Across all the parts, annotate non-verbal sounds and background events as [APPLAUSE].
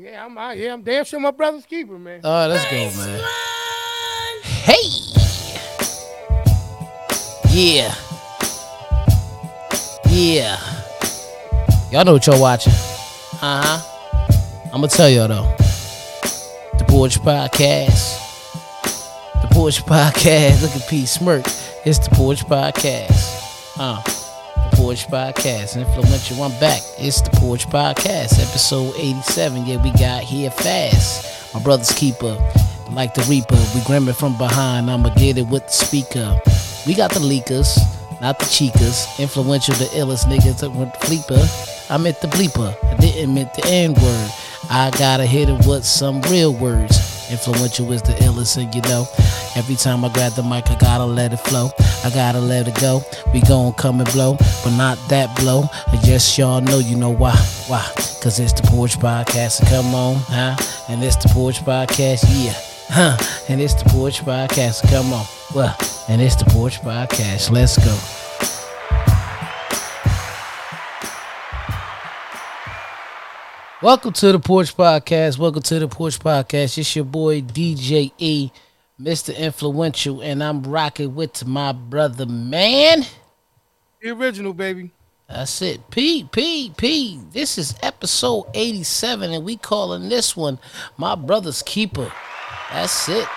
Yeah, I'm out. Yeah, I'm damn sure my brother's keeper, man. All right, let's go, man. Hey. Yeah. Yeah. Y'all know what y'all watching. Uh huh. I'm gonna tell y'all though. The Porch Podcast. The Porch Podcast. Look at P Smirk. It's the Porch Podcast. Uh. Porch Podcast. Influential. I'm back. It's the Porch Podcast. Episode 87. Yeah, we got here fast. My brother's keeper. Like the Reaper. We grimming from behind. I'ma get it with the speaker. We got the leakers. Not the chicas. Influential, the illest niggas that went the bleeper. I meant the bleeper. I didn't meant the N word. I gotta hit it with some real words. Influential is the illest, and you know, every time I grab the mic, I gotta let it flow. I gotta let it go. We gon' come and blow, but not that blow. I guess y'all know, you know why? Why? Cause it's the Porch Podcast, come on, huh? And it's the Porch Podcast, yeah. Huh? And it's the Porch Podcast, come on. Well, and it's the Porch Podcast. Let's go. Welcome to the Porch Podcast. Welcome to the Porch Podcast. It's your boy DJ E, Mr. Influential, and I'm rocking with my brother, man. The original, baby. That's it. P, P, P. This is episode 87, and we calling this one My Brother's Keeper. That's it.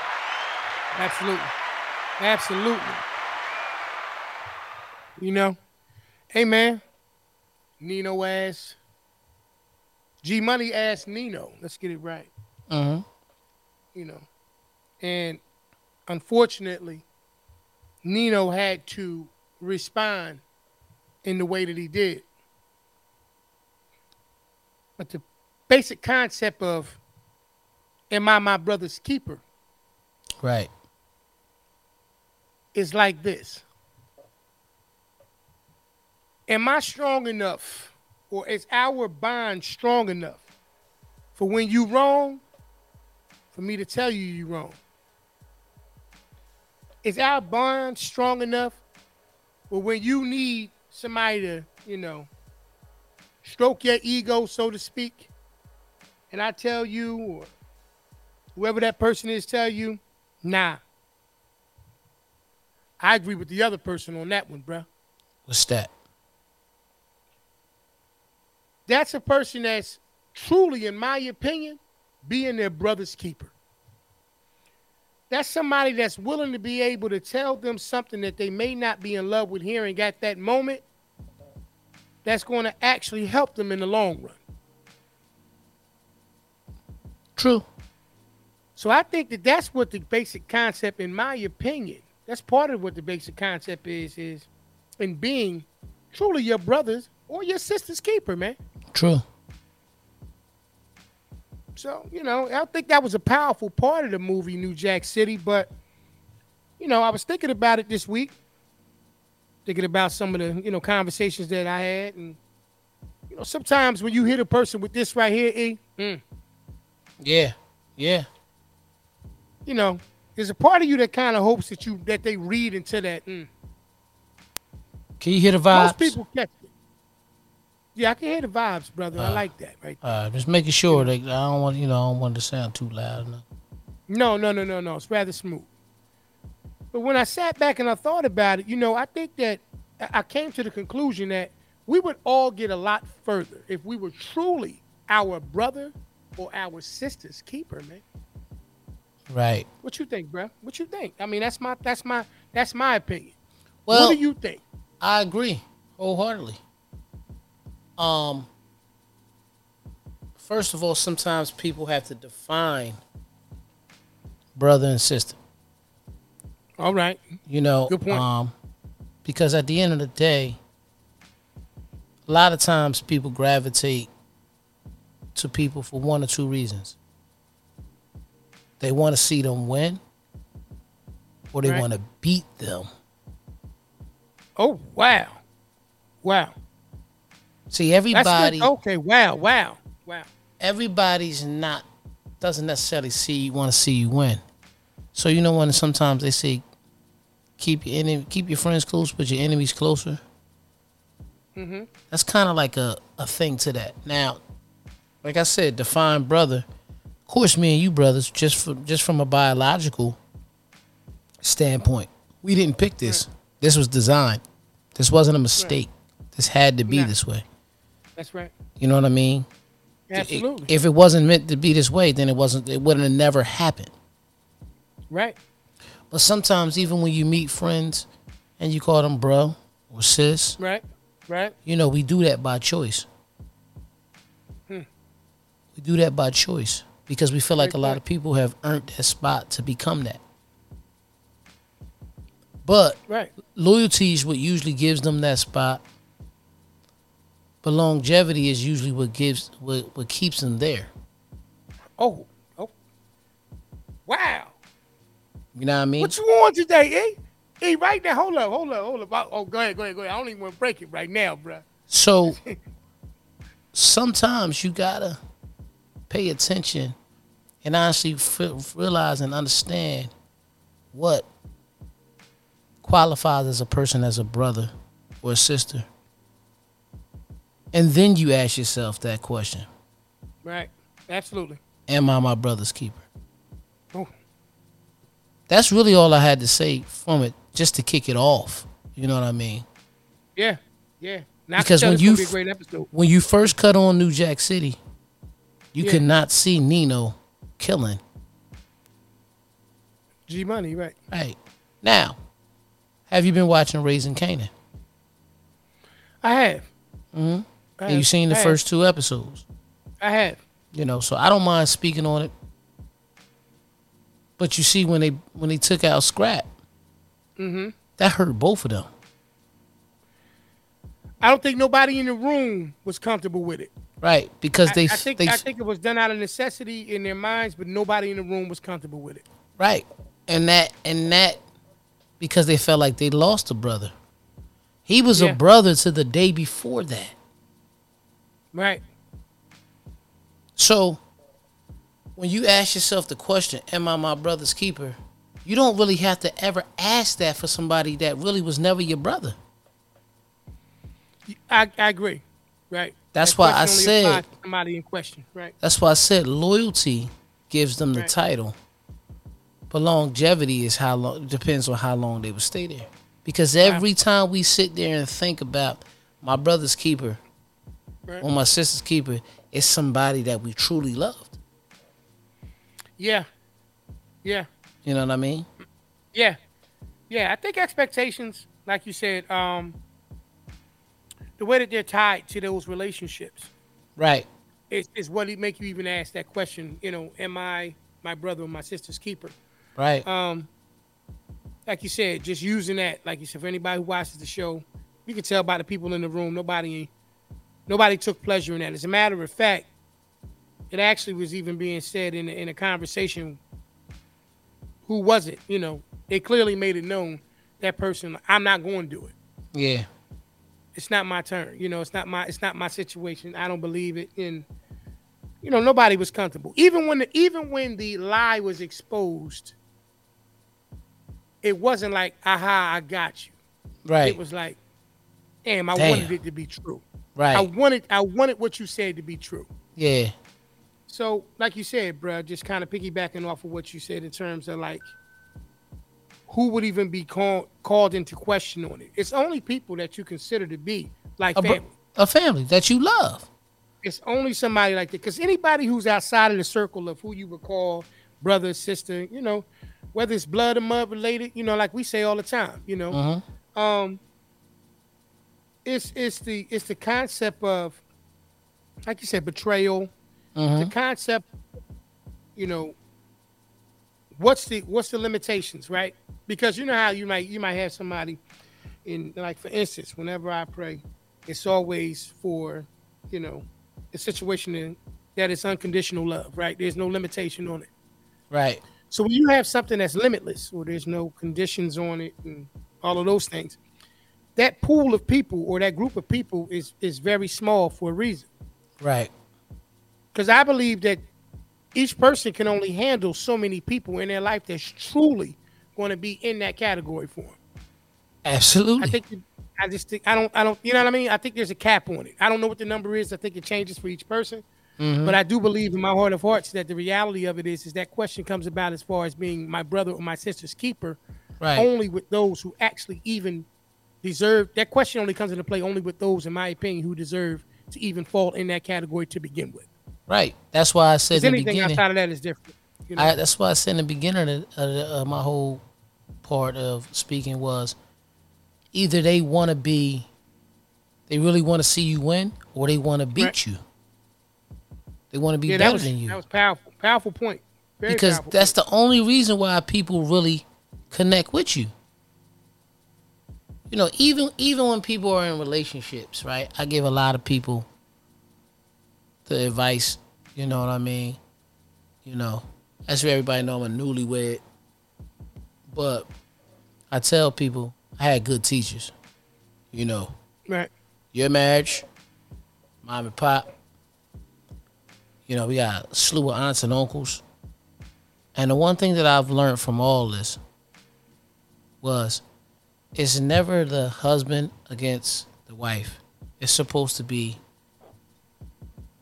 Absolutely. Absolutely. You know, hey man, Nino ass, G Money asked Nino. Let's get it right. Mm-hmm. You know, and unfortunately, Nino had to respond in the way that he did. But the basic concept of am I my brother's keeper Right. is like this. Am I strong enough, or is our bond strong enough for when you wrong, for me to tell you you wrong? Is our bond strong enough for when you need somebody to, you know, stroke your ego, so to speak, and I tell you, or whoever that person is, tell you, nah. I agree with the other person on that one, bro. What's that? That's a person that's truly, in my opinion, being their brother's keeper. That's somebody that's willing to be able to tell them something that they may not be in love with hearing at that moment that's going to actually help them in the long run. True. So I think that that's what the basic concept, in my opinion, that's part of what the basic concept is, is in being truly your brother's or your sister's keeper, man. True. So, you know, I think that was a powerful part of the movie New Jack City, but you know, I was thinking about it this week. Thinking about some of the, you know, conversations that I had and you know, sometimes when you hit a person with this right here, E, mm, Yeah. Yeah. you know, there's a part of you that kind of hopes that you that they read into that. Mm. Can you hear the vibes? Most people catch. Yeah, I can hear the vibes, brother. I Uh, like that, right? Uh, just making sure that I don't want you know I don't want it to sound too loud. enough. No, no, no, no, no. It's rather smooth. But when I sat back and I thought about it, you know, I think that I I came to the conclusion that we would all get a lot further if we were truly our brother or our sister's keeper, man. Right. What you think, bro? What you think? I mean, that's my that's my that's my opinion. Well, what do you think? I agree wholeheartedly. Um. First of all, sometimes people have to define brother and sister. All right. You know, Good point. um, because at the end of the day, a lot of times people gravitate to people for one or two reasons. They want to see them win, or they Right. want to beat them. Oh wow, wow. See, everybody. Okay. Wow. Wow. Wow. everybody's not doesn't necessarily see want to see you win. So you know when sometimes they say keep your enemy, keep your friends close, but your enemies closer. Mhm. That's kind of like a, a thing to that. Now, like I said, define brother. Of course, me and you brothers, just from just from a biological standpoint, we didn't pick this. This was designed. This wasn't a mistake. This had to be Nah. this way. That's right. You know what I mean? It- Absolutely. if it wasn't meant to be this way, then it wasn't. It wouldn't have never happened. right. But sometimes, even when you meet friends and you call them bro or sis, Right. Right. you know, we do that by choice. Hmm. We do that by choice because we feel like a lot of people have earned that spot to become that. But Right. loyalty is what usually gives them that spot. But longevity is usually what gives what, what keeps them there. Oh. Oh. Wow. You know what I mean? What you on today, eh? Hey, right now. Hold up. Hold up. Hold up. Oh, go ahead. Go ahead. Go ahead. I don't even want to break it right now, bro. So [LAUGHS] sometimes you gotta pay attention and honestly f- realize and understand what qualifies as a person as a brother or a sister. And then you ask yourself that question Right. Absolutely. Am I my brother's keeper? Oh. That's really all I had to say from it, just to kick it off. You know what I mean? Yeah. Yeah. Now, Because when you it's f- gonna be a great episode. When you first cut on New Jack City, you Yeah. could not see Nino killing. G Money, right? Right. Now, have you been watching Raising Kanan? I have. Mhm. I And you have. seen the I have. first two episodes. I have. You know, so I don't mind speaking on it. But you see when they when they took out Scrap, Mm-hmm. that hurt both of them. I don't think nobody in the room was comfortable with it. Right. Because I, they I think they I think it was done out of necessity in their minds, but nobody in the room was comfortable with it. Right. And that and that because they felt like they lost a brother. He was Yeah. a brother to the day before that. Right. So when you ask yourself the question, Am I my brother's keeper? You don't really have to ever ask that for somebody that really was never your brother. I, I agree. Right. That's That why I question only applies said- somebody in question. Right. That's why I said loyalty gives them the Right. title. But longevity is how long depends on how long they would stay there. Because every time we sit there and think about my brother's keeper Right. or my sister's keeper, it's somebody that we truly loved. Yeah. Yeah. You know what I mean? Yeah. Yeah. I think expectations, like you said, um, the way that they're tied to those relationships Right. is, is what it make you even ask that question. You know, am I my brother or my sister's keeper? Right. Um, like you said, just using that, like you said, for anybody who watches the show, you can tell by the people in the room. Nobody, nobody took pleasure in that. As a matter of fact, it actually was even being said in a, in a conversation. Who was it? You know, they clearly made it known that person. I'm not going to do it. yeah. It's not my turn. You know, it's not my it's not my situation. I don't believe it. And you know, nobody was comfortable. Even when the even when the lie was exposed, it wasn't like, aha, I got you. Right. It was like, damn, I Damn. wanted it to be true. Right. I wanted I wanted what you said to be true. yeah. So, like you said, bruh, just kind of piggybacking off of what you said in terms of like who would even be called called into question on it. It's only people that you consider to be like A, family. a family that you love. it's only somebody like that. Because anybody who's outside of the circle of who you would call brother, sister, you know, whether it's blood or mud related, you know, like we say all the time, you know, Mhm. um, it's it's the it's the concept of, like you said, betrayal. Mhm. The concept, you know, what's the what's the limitations, right? Because you know how you might you might have somebody in like for instance, whenever I pray, it's always for, you know, a situation in, that is unconditional love, right? There's no limitation on it. Right. So when you have something that's limitless, or there's no conditions on it, and all of those things, that pool of people or that group of people is is very small for a reason. Right. Because I believe that each person can only handle so many people in their life that's truly going to be in that category for them. Absolutely. I think I just think I don't I don't you know what I mean. I think there's a cap on it. I don't know what the number is. I think it changes for each person. Mhm. But I do believe in my heart of hearts that the reality of it is, is that question comes about as far as being my brother or my sister's keeper, right. only with those who actually even deserve. That question only comes into play only with those, in my opinion, who deserve to even fall in that category to begin with. Right. That's why I said Because in the anything beginning. outside of that is different. You know? I, that's why I said in the beginning of, the, of, the, of my whole part of speaking was either they want to be, they really want to see you win, or they want to beat Right. you. They want to be yeah, better was than you that was powerful. Powerful point. Very because powerful that's point. the only reason why people really connect with you. You know, even even when people are in relationships, right? I give a lot of people the advice. You know what I mean? You know, that's for everybody know I'm a newlywed. But I tell people I had good teachers. You know, right. your marriage, mom and pop. You know, we got a slew of aunts and uncles. And the one thing that I've learned from all this was it's never the husband against the wife. It's supposed to be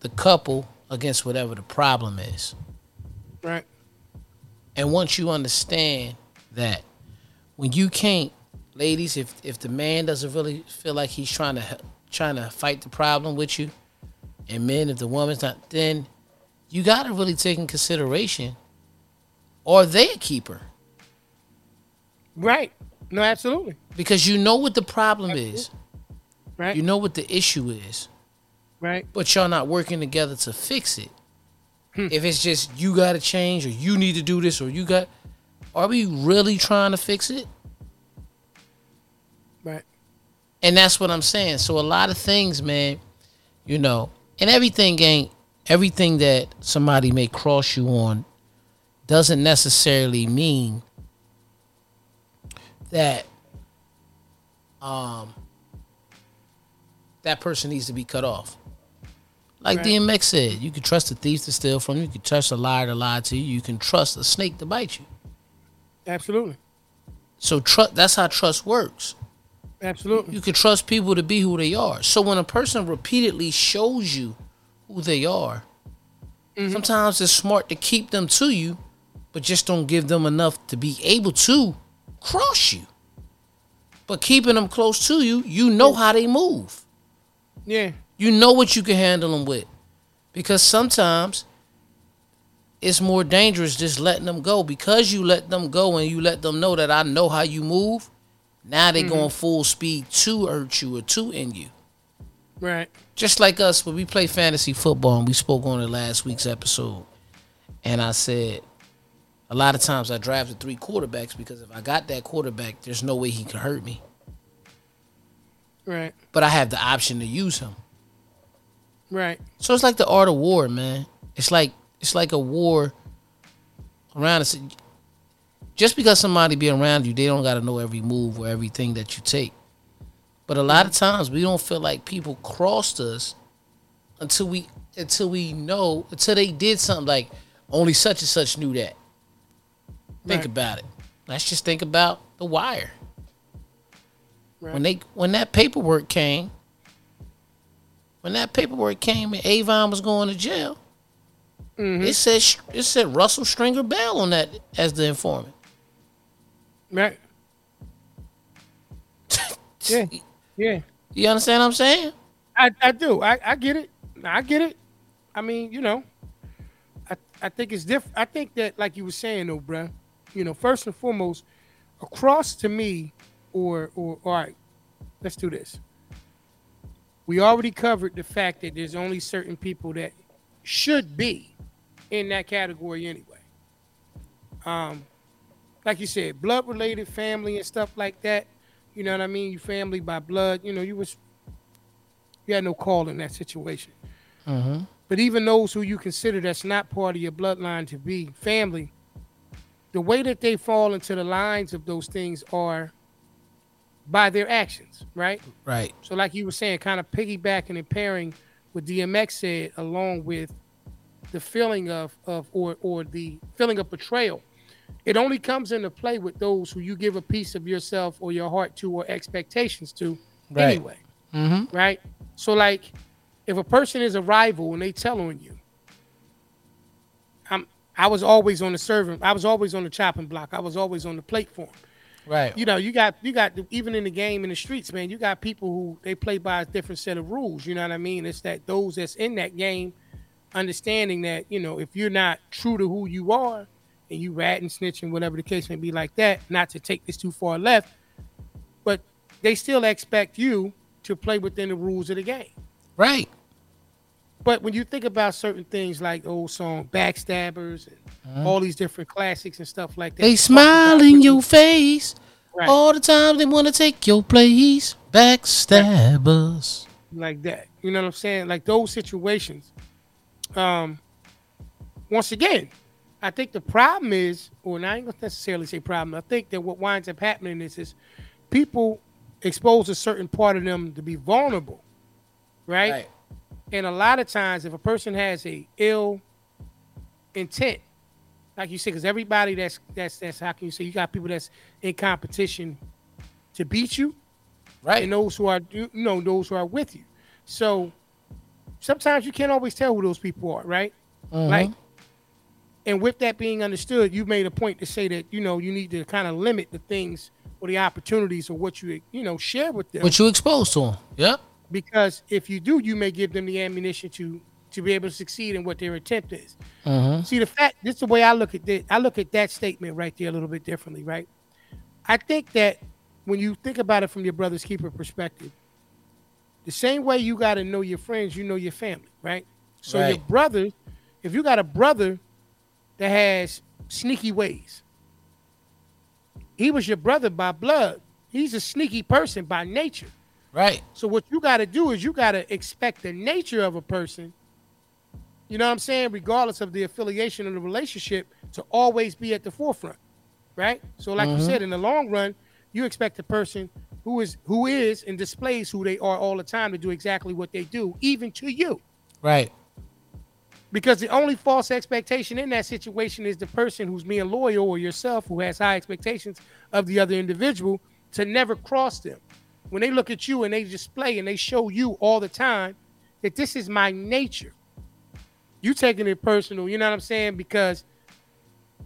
the couple against whatever the problem is. Right. And once you understand that when you can't, ladies, if if the man doesn't really feel like he's trying to trying to fight the problem with you, and men, if the woman's not, then you got to really take in consideration, are they a keeper? Right. No, absolutely. Because you know what the problem is, Right. you know what the issue is, right. but y'all not working together to fix it. Hmm. If it's just you got to change, or you need to do this, or you got, are we really trying to fix it? Right. And that's what I'm saying. So a lot of things, man, you know, and everything ain't everything that somebody may cross you on doesn't necessarily mean that um that person needs to be cut off. Like Right. DMX said, you can trust a thief to steal from you, you can trust a liar to lie to you, you can trust a snake to bite you. Absolutely. So trust that's how trust works. Absolutely. you can trust people to be who they are. So when a person repeatedly shows you who they are, sometimes it's smart to keep them to you, but just don't give them enough to be able to cross you. But keeping them close to you, you know how they move. Yeah. You know what you can handle them with. Because sometimes it's more dangerous just letting them go. Because you let them go and you let them know that I know how you move, now they mm-hmm. going full speed to hurt you or to end you. Right. Just like us when we play fantasy football and we spoke on it last week's episode. And I said, a lot of times I drive drafted three quarterbacks because if I got that quarterback, there's no way he can hurt me. Right. But I have the option to use him. Right. So it's like the art of war, man. It's like it's like a war around us. Just because somebody be around you, they don't got to know every move or everything that you take. But a lot of times we don't feel like people crossed us until we until we know until they did something like only such and such knew that. Think Right. about it. Let's just think about the wire. Right. When they when that paperwork came, when that paperwork came and Avon was going to jail, Mhm. it said it said Russell Stringer Bell on that as the informant. Right. [LAUGHS] Yeah. Yeah. You understand what I'm saying? I, I do. I, I get it. I get it. I mean, you know, I, I think it's different. I think that, like you were saying, though, bruh, you know, first and foremost, across to me, or, or, all right, let's do this. We already covered the fact that there's only certain people that should be in that category anyway. Um, like you said, blood related, family, and stuff like that. You know what I mean? You family by blood. You know, you was you had no call in that situation. Mm-hmm. But even those who you consider that's not part of your bloodline to be family, the way that they fall into the lines of those things are by their actions, right? Right. So, like you were saying, kind of piggybacking and pairing what DMX said, along with the feeling of of or or the feeling of betrayal. It only comes into play with those who you give a piece of yourself or your heart to or expectations to Right. anyway Mm-hmm. right? So like, if a person is a rival and they tell on you, I was always on the serving. I was always on the chopping block. I was always on the plate for him. Right. You know, you got you got even in the game in the streets, man. You got people who they play by a different set of rules. You know what I mean? It's that those that's in that game, understanding that you know if you're not true to who you are, and you rat ratting, snitching, whatever the case may be, like that. Not to take this too far left, but they still expect you to play within the rules of the game. Right. But when you think about certain things like old song Backstabbers and mm-hmm. all these different classics and stuff like that. They smile in your face right. all the time. They want to take your place. Backstabbers. Like that. You know what I'm saying? Like those situations. Um, once again, I think the problem is, or I ain't gonna necessarily say problem. I think that what winds up happening is, is people expose a certain part of them to be vulnerable, right? right? And a lot of times, if a person has a ill intent, like you said, because everybody that's that's that's how can you say you got people that's in competition to beat you, right? And those who are you know those who are with you. So sometimes you can't always tell who those people are, right? Mm-hmm. Like, and with that being understood, you made a point to say that you know you need to kind of limit the things or the opportunities or what you you know share with them. What you expose to them, yep because if you do, you may give them the ammunition to to be able to succeed in what their attempt is. Mm-hmm. See, the fact this is the way I look at this. I look at that statement right there a little bit differently, right? I think that when you think about it from your brother's keeper perspective, the same way you got to know your friends, you know your family, right? So right. your brother, if you got a brother that has sneaky ways, he was your brother by blood. He's a sneaky person by nature. Right. So what you got to do is you got to expect the nature of a person. You know what I'm saying? Regardless of the affiliation of the relationship, to always be at the forefront, right? So, like mm-hmm. you said, in the long run, you expect the person who is who is and displays who they are all the time to do exactly what they do, even to you. Right. Because the only false expectation in that situation is the person who's being loyal or yourself who has high expectations of the other individual to never cross them when they look at you and they display and they show you all the time that this is my nature. You taking it personal, you know what I'm saying? Because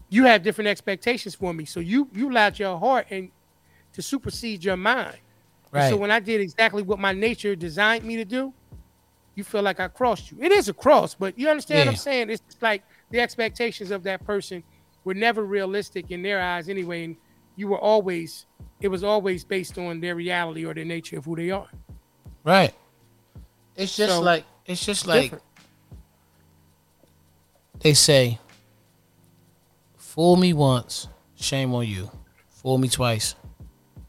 you have different expectations for me. So you you allowed your heart and to supersede your mind. Right. so when I did exactly what my nature designed me to do, you feel like I crossed you. It is a cross, but you understand yeah. what I'm saying? It's like the expectations of that person were never realistic in their eyes anyway. And you were always it was always based on their reality or their nature of who they are. Right. It's just so, like it's just like different. they say fool me once, shame on you. Fool me twice,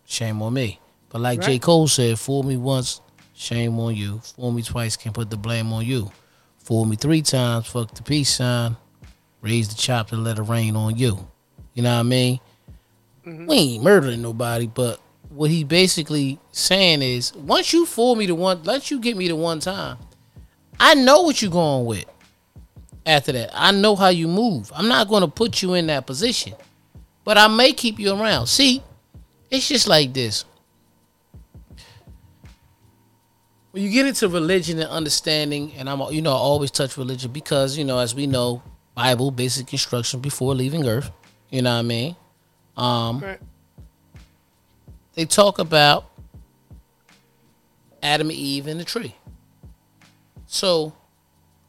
shame on me. But like right. J. Cole said, fool me once, shame on you. Fool me twice, can put the blame on you. Fool me three times, fuck the peace sign. Raise the chop to let it rain on you. You know what I mean? Mm-hmm. We ain't murdering nobody, but what he basically saying is once you fool me to one, let you get me to one time, I know what you're going with. After that, I know how you move. I'm not going to put you in that position, but I may keep you around. See, it's just like this. When you get into religion and understanding, and I'm you know I always touch religion because you know as we know Bible basic instruction before leaving Earth. You know what I mean? Um, right. They talk about Adam and Eve and the tree. So,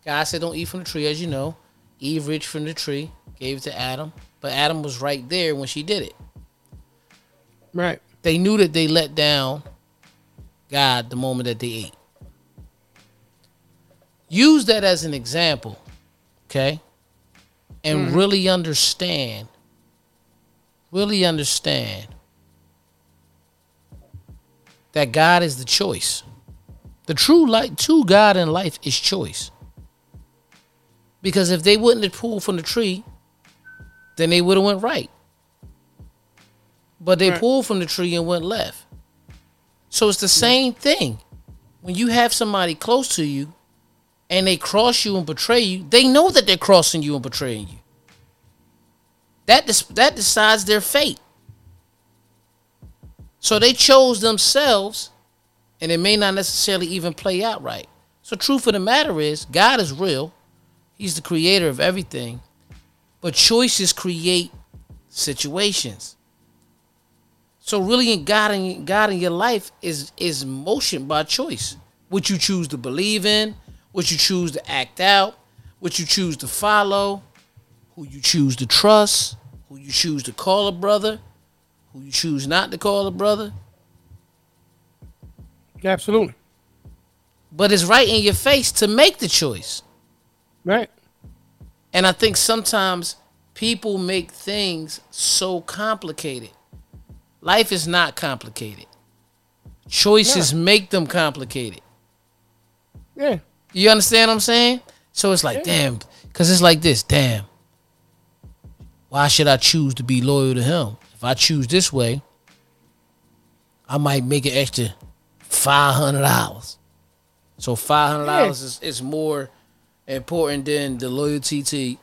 God said, "Don't eat from the tree," as you know. Eve reached from the tree, gave it to Adam, but Adam was right there when she did it. Right. They knew that they let down God the moment that they ate. Use that as an example, okay? And mm. really understand really understand that God is the choice. The true light to God in life is choice. Because if they wouldn't have pulled from the tree, then they would have went right. But they right. pulled from the tree and went left. So it's the same thing. When you have somebody close to you and they cross you and betray you, they know that they're crossing you and betraying you. That that decides their fate. So they chose themselves, and it may not necessarily even play out right. So truth of the matter is, God is real. He's the creator of everything. But choices create situations. So really in God in guiding guiding your life is is motion by choice. What you choose to believe in, what you choose to act out, what you choose to follow, who you choose to trust, who you choose to call a brother, who you choose not to call a brother. Absolutely. But it's right in your face to make the choice. Right. And I think sometimes people make things so complicated. Life is not complicated. Choices yeah. make them complicated. Yeah. You understand what I'm saying? So it's like, yeah. damn, because it's like this, damn. Why should I choose to be loyal to him? If I choose this way, I might make an extra five hundred dollars. So five hundred dollars yeah. is, is more important than the loyalty to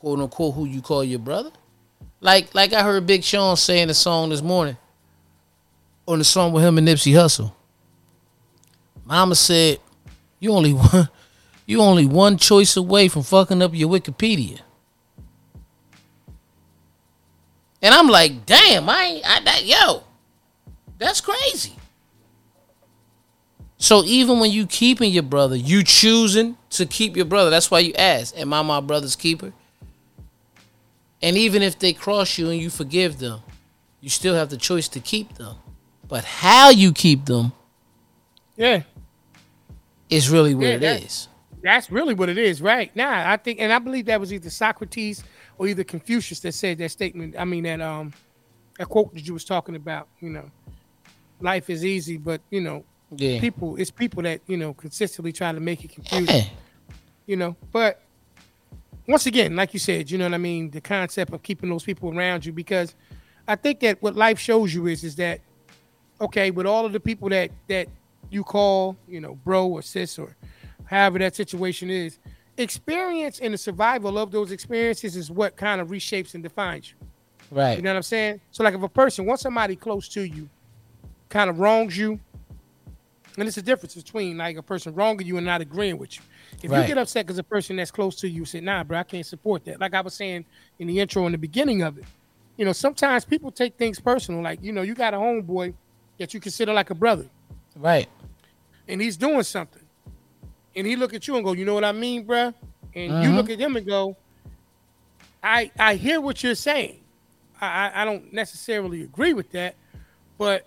quote unquote who you call your brother. Like like I heard Big Sean saying the song this morning on the song with him and Nipsey Hussle. Mama said, "You only [LAUGHS] one, you only one choice away from fucking up your Wikipedia." And I'm like, "Damn, I ain't I, that yo, that's crazy." So even when you keeping your brother, you choosing to keep your brother. That's why you ask, "Am I my brother's keeper?" And even if they cross you and you forgive them, you still have the choice to keep them. But how you keep them, yeah, is really what yeah, it that, is. That's really what it is, right? Now, I think, and I believe that was either Socrates or either Confucius that said that statement. I mean, that um, that quote that you was talking about. You know, life is easy, but you know, yeah. people, it's people that you know consistently try to make it confusing. You know, but once again, like you said, you know what I mean, the concept of keeping those people around you because I think that what life shows you is is that okay, with all of the people that that you call, you know, bro or sis or however that situation is, experience and the survival of those experiences is what kind of reshapes and defines you. Right. You know what I'm saying? So like if a person, once somebody close to you kind of wrongs you, and it's a difference between like a person wronging you and not agreeing with you. If right. you get upset because a person that's close to you said, "Nah, bro, I can't support that." Like I was saying in the intro in the beginning of it, you know, sometimes people take things personal. Like you know, you got a homeboy that you consider like a brother, right? And he's doing something, and he look at you and go, "You know what I mean, bro?" And uh-huh. you look at him and go, "I I hear what you're saying. I I don't necessarily agree with that, but."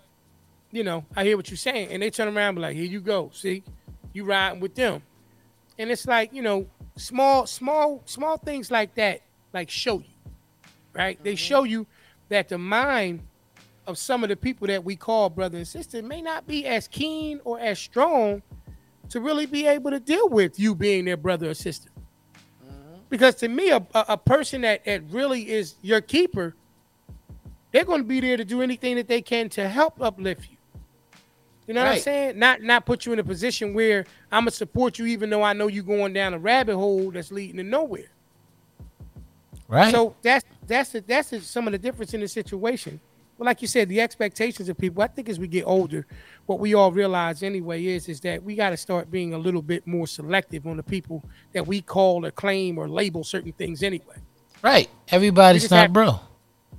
You know, I hear what you're saying, and they turn around and be like, "Here you go. See, you riding with them." And it's like, you know, small, small, small things like that, like show you, right? Mm-hmm. They show you that the mind of some of the people that we call brother and sister may not be as keen or as strong to really be able to deal with you being their brother or sister. Mm-hmm. Because to me, a, a person that, that really is your keeper, they're going to be there to do anything that they can to help uplift you. You know right. what I'm saying? Not not put you in a position where I'm gonna support you, even though I know you're going down a rabbit hole that's leading to nowhere. Right. So that's that's the, that's the, some of the difference in the situation. Like you said, the expectations of people. I think as we get older, what we all realize anyway is is that we got to start being a little bit more selective on the people that we call or claim or label certain things anyway. Right. Everybody's not have, bro.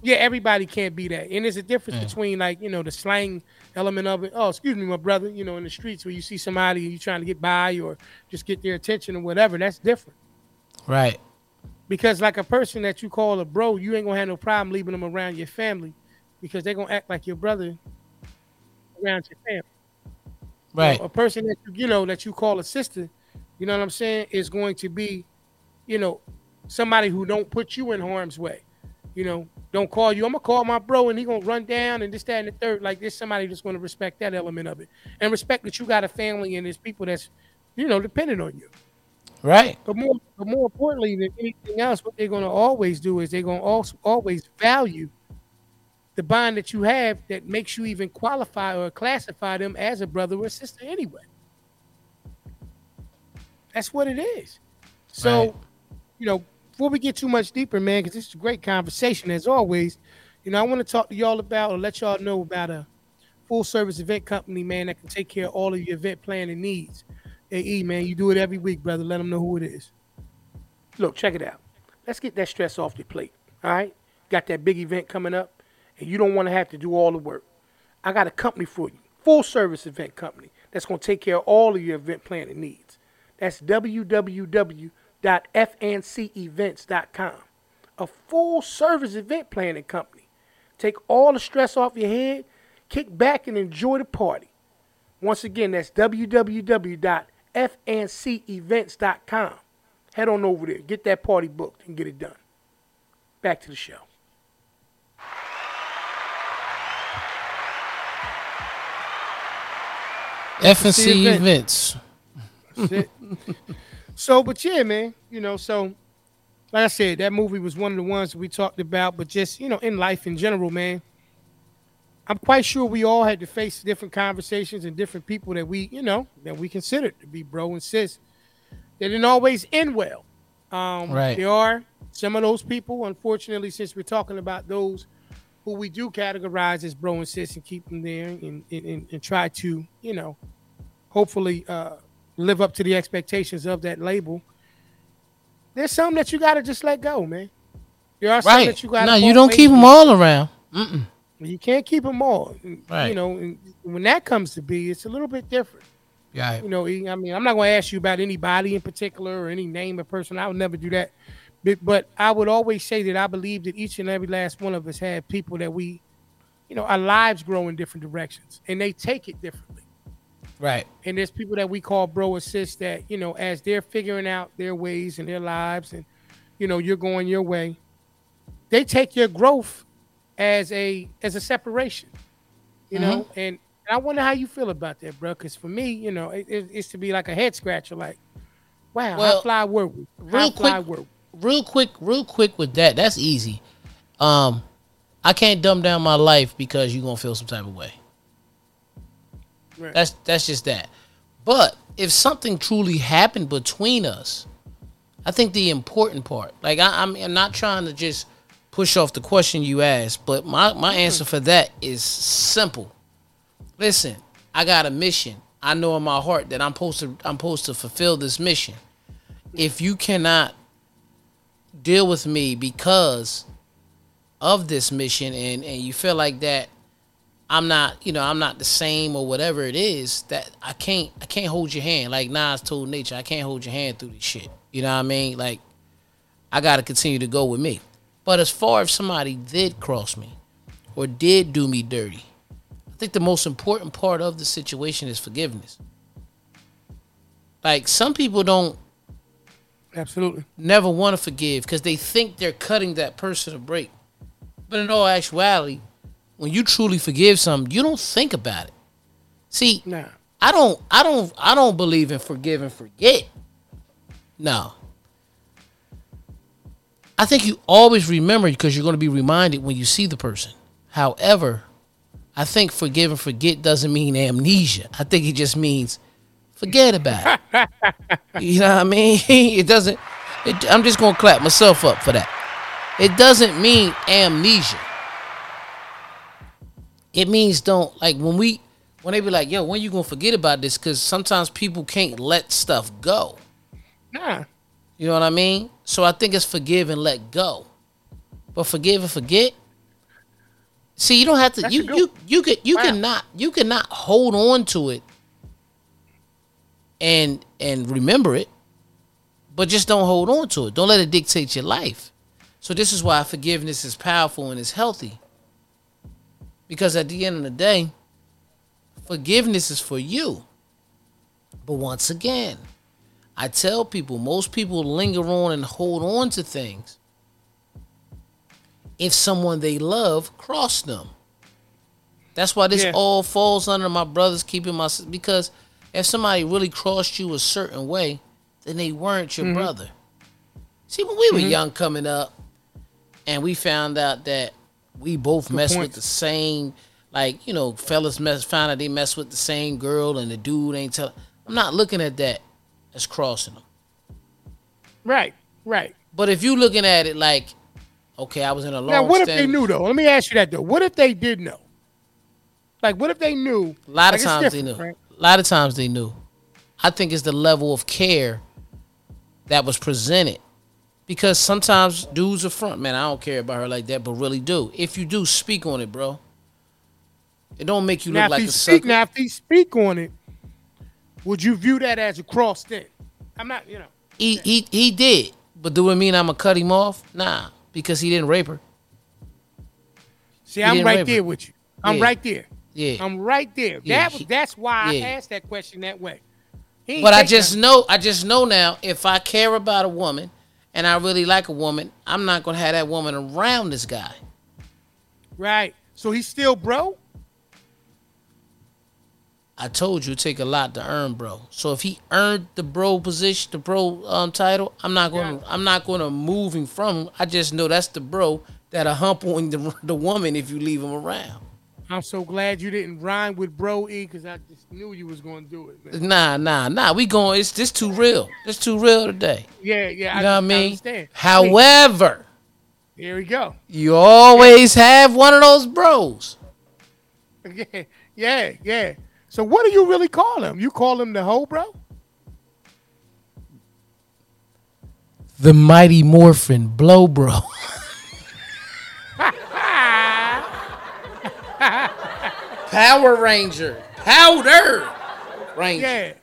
Yeah, everybody can't be that. And there's a difference yeah. between like, you know, the slang element of it. Oh, excuse me, my brother, you know, in the streets where you see somebody and you trying to get by or just get their attention or whatever, that's different. Right. Because like a person that you call a bro, you ain't gonna have no problem leaving them around your family because they're gonna act like your brother around your family. Right. Know, a person that you, you know that you call a sister, you know what I'm saying, is going to be, you know, somebody who don't put you in harm's way you know, don't call you. I'm gonna call my bro, and he gonna run down and this, that, and the third. Like there's somebody that's gonna respect that element of it, and respect that you got a family and there's people that's, you know, dependent on you. Right. But more, but more importantly than anything else, what they're gonna always do is they're gonna also always value the bond that you have that makes you even qualify or classify them as a brother or sister anyway. That's what it is. So, right. you know, before we get too much deeper, man, because this is a great conversation as always. You know, I want to talk to y'all about or let y'all know about a full service event company, man, that can take care of all of your event planning needs. AE, man, you do it every week, brother. Let them know who it is. Look, check it out. let's get that stress off your plate. All right, got that big event coming up, and you don't want to have to do all the work. I got a company for you, full service event company that's going to take care of all of your event planning needs. That's www.fncevents.com. A full service event planning company. Take all the stress off your head, kick back and enjoy the party. Once again, that's www.fncevents.com. Head on over there, get that party booked, and get it done. Back to the show. FNC events. [LAUGHS] so, but yeah, man, you know, so like I said, that movie was one of the ones that we talked about, but just, you know, in life in general, man, I'm quite sure we all had to face different conversations and different people that we, you know, that we considered to be bro and sis. They didn't always end well. Um, right. There are some of those people, unfortunately, since we're talking about those who we do categorize as bro and sis and keep them there and, and, and try to, you know, hopefully uh, live up to the expectations of that label. There's some that you got to just let go, man. There are some Right. that you got No, you don't keep them all around. Mm-mm. You can't keep them all. Right. You know, and when that comes to be, it's a little bit different. Yeah. You know, I mean, I'm not going to ask you about anybody in particular or any name of person. I would never do that. But, but I would always say that I believe that each and every last one of us had people that we, you know, our lives grow in different directions and they take it differently. Right. And there's people that we call bro assist that, you know, as they're figuring out their ways and their lives and, you know, you're going your way, they take your growth as a as a separation, you know, mm-hmm. and I wonder how you feel about that, bro. Because for me, you know, it, it, it's to be like a head scratcher, like, wow, Well, how fly were we? How real fly quick- were we? Real quick, real quick with that. That's easy. Um, I can't dumb down my life because you're gonna feel some type of way. Right. That's that's just that. But if something truly happened between us, I think the important part, like I, I'm, I'm not trying to just push off the question you asked, but my my answer for that is simple. Listen, I got a mission. I know in my heart that I'm supposed to I'm supposed to fulfill this mission. If you cannot deal with me because of this mission and and you feel like that I'm not, you know, I'm not the same or whatever it is that I can't I can't hold your hand. Like Nas told nature, I can't hold your hand through this shit. You know what I mean? Like I gotta continue to go with me. But as far as somebody did cross me or did do me dirty, I think the most important part of the situation is forgiveness. Like some people don't Absolutely. never want to forgive because they think they're cutting that person a break. But in all actuality, when you truly forgive something, you don't think about it. See, Nah. I don't I don't I don't believe in forgive and forget. No. I think you always remember because you're going to be reminded when you see the person. However, I think forgive and forget doesn't mean amnesia. I think it just means forget about it. [LAUGHS] you know what I mean? [LAUGHS] It doesn't. It, I'm just to clap myself up for that. It doesn't mean amnesia. It means don't like when we when they be like, "Yo, when you gonna forget about this?" Because sometimes people can't let stuff go. Nah. You know what I mean? So I think it's forgive and let go. But forgive and forget. See, you don't have to. That's You you you could you Wow. cannot you cannot hold on to it. And and remember it, but just don't hold on to it. Don't let it dictate your life. So this is why forgiveness is powerful and is healthy. Because at the end of the day, forgiveness is for you. But once again, I tell people, most people linger on and hold on to things if someone they love crossed them. That's why this Yeah. all falls under my brothers keeping my because if somebody really crossed you a certain way, then they weren't Mm-hmm. your brother. See, when we were young coming up, and we found out that we both mess with the same, like you know, fellas mess found out they mess with the same girl, and the dude ain't tell. I'm not looking at that as crossing them. Right. Right. But if you looking at it like, okay, I was in a long. Now, what if they knew though? Let me ask you that though. What if they did know? Like, what if they knew? A lot Like, of times they knew. right? A lot of times they knew. I think it's the level of care that was presented Because sometimes dudes are front, man. I don't care about her like that, but really do. If you do, speak on it, bro. It don't make you now, look like a speak, sucker. now, if he speak on it, would you view that as a cross then? I'm not, you know. He he he did, but do it mean I'm gonna cut him off? Nah, because he didn't rape her. See, He I'm right rape her. there with you. I'm Yeah. right there. Yeah. I'm right there. Yeah, that was that's why yeah. I asked that question that way. But I just know, I just know now, if I care about a woman and I really like a woman, I'm not gonna have that woman around this guy. right. So he's still bro. I told you it take a lot to earn, bro. So if he earned the bro position, the bro um, title, I'm not gonna, Yeah. I'm not gonna move him from him. I just know that's the bro that'll hump [LAUGHS] on the the woman if you leave him around. I'm so glad you didn't rhyme with bro E because I just knew you was gonna do it. Man. Nah, nah, nah. We going. It's this too real. It's too real today. Yeah, yeah. You know what I mean? understand. However, here we go. you always have one of those bros. [LAUGHS] Yeah, yeah, yeah. So what do you really call him? You call him the hoe, bro? The mighty morphin blow bro. [LAUGHS] [LAUGHS] Power Ranger. Powder Ranger. Yeah.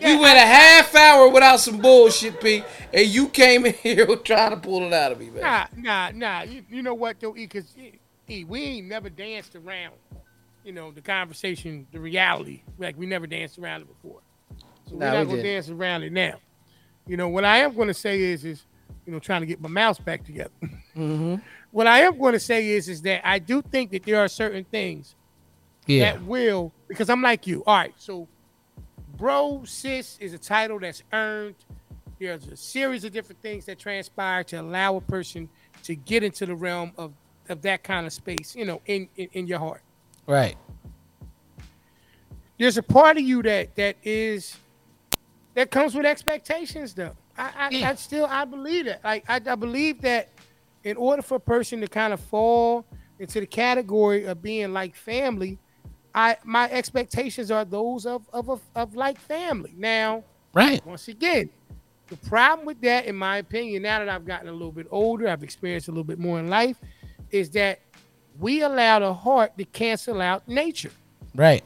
We went a half hour without some bullshit, Pete, and you came in [LAUGHS] here trying to pull it out of me, man. Nah, nah, nah. You, you know what though, E? Because E, we ain't never danced around. You know the conversation, the reality. Like we never danced around it before. So Nah, we're we not gonna dance around it now. You know what I am gonna say is, is you know trying to get my mouse back together. Mm-hmm. [LAUGHS] what I am gonna say is, is that I do think that there are certain things Yeah. that will because I'm like you. All right, so bro sis is a title that's earned. There's a series of different things that transpire to allow a person to get into the realm of, of that kind of space, you know, in, in, in your heart. Right. There's a part of you that that is that comes with expectations though. I I, Yeah. I still I believe that. Like I, I believe that in order for a person to kind of fall into the category of being like family, I my expectations are those of of of, of like family. Now, Right. once again, the problem with that, in my opinion, now that I've gotten a little bit older, I've experienced a little bit more in life, is that we allow the heart to cancel out nature. Right.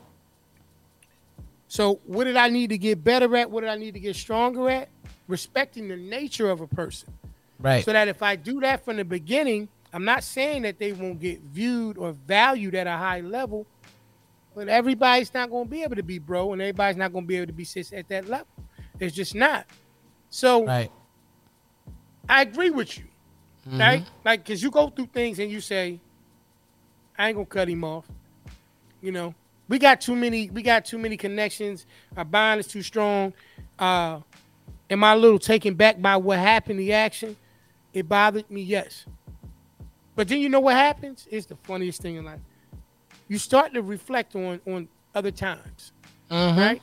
So, what did I need to get better at? What did I need to get stronger at? Respecting the nature of a person. Right. So that if I do that from the beginning, I'm not saying that they won't get viewed or valued at a high level, but everybody's not going to be able to be bro, and everybody's not going to be able to be sis at that level. It's just not. So Right. I agree with you, Mhm. right? Like, cause you go through things and you say, "I ain't gonna cut him off." You know, we got too many. We got too many connections. Our bond is too strong. Uh, am I a little taken back by what happened? The action, it bothered me. Yes, but then you know what happens? It's the funniest thing in life. You start to reflect on on other times, Mhm. right?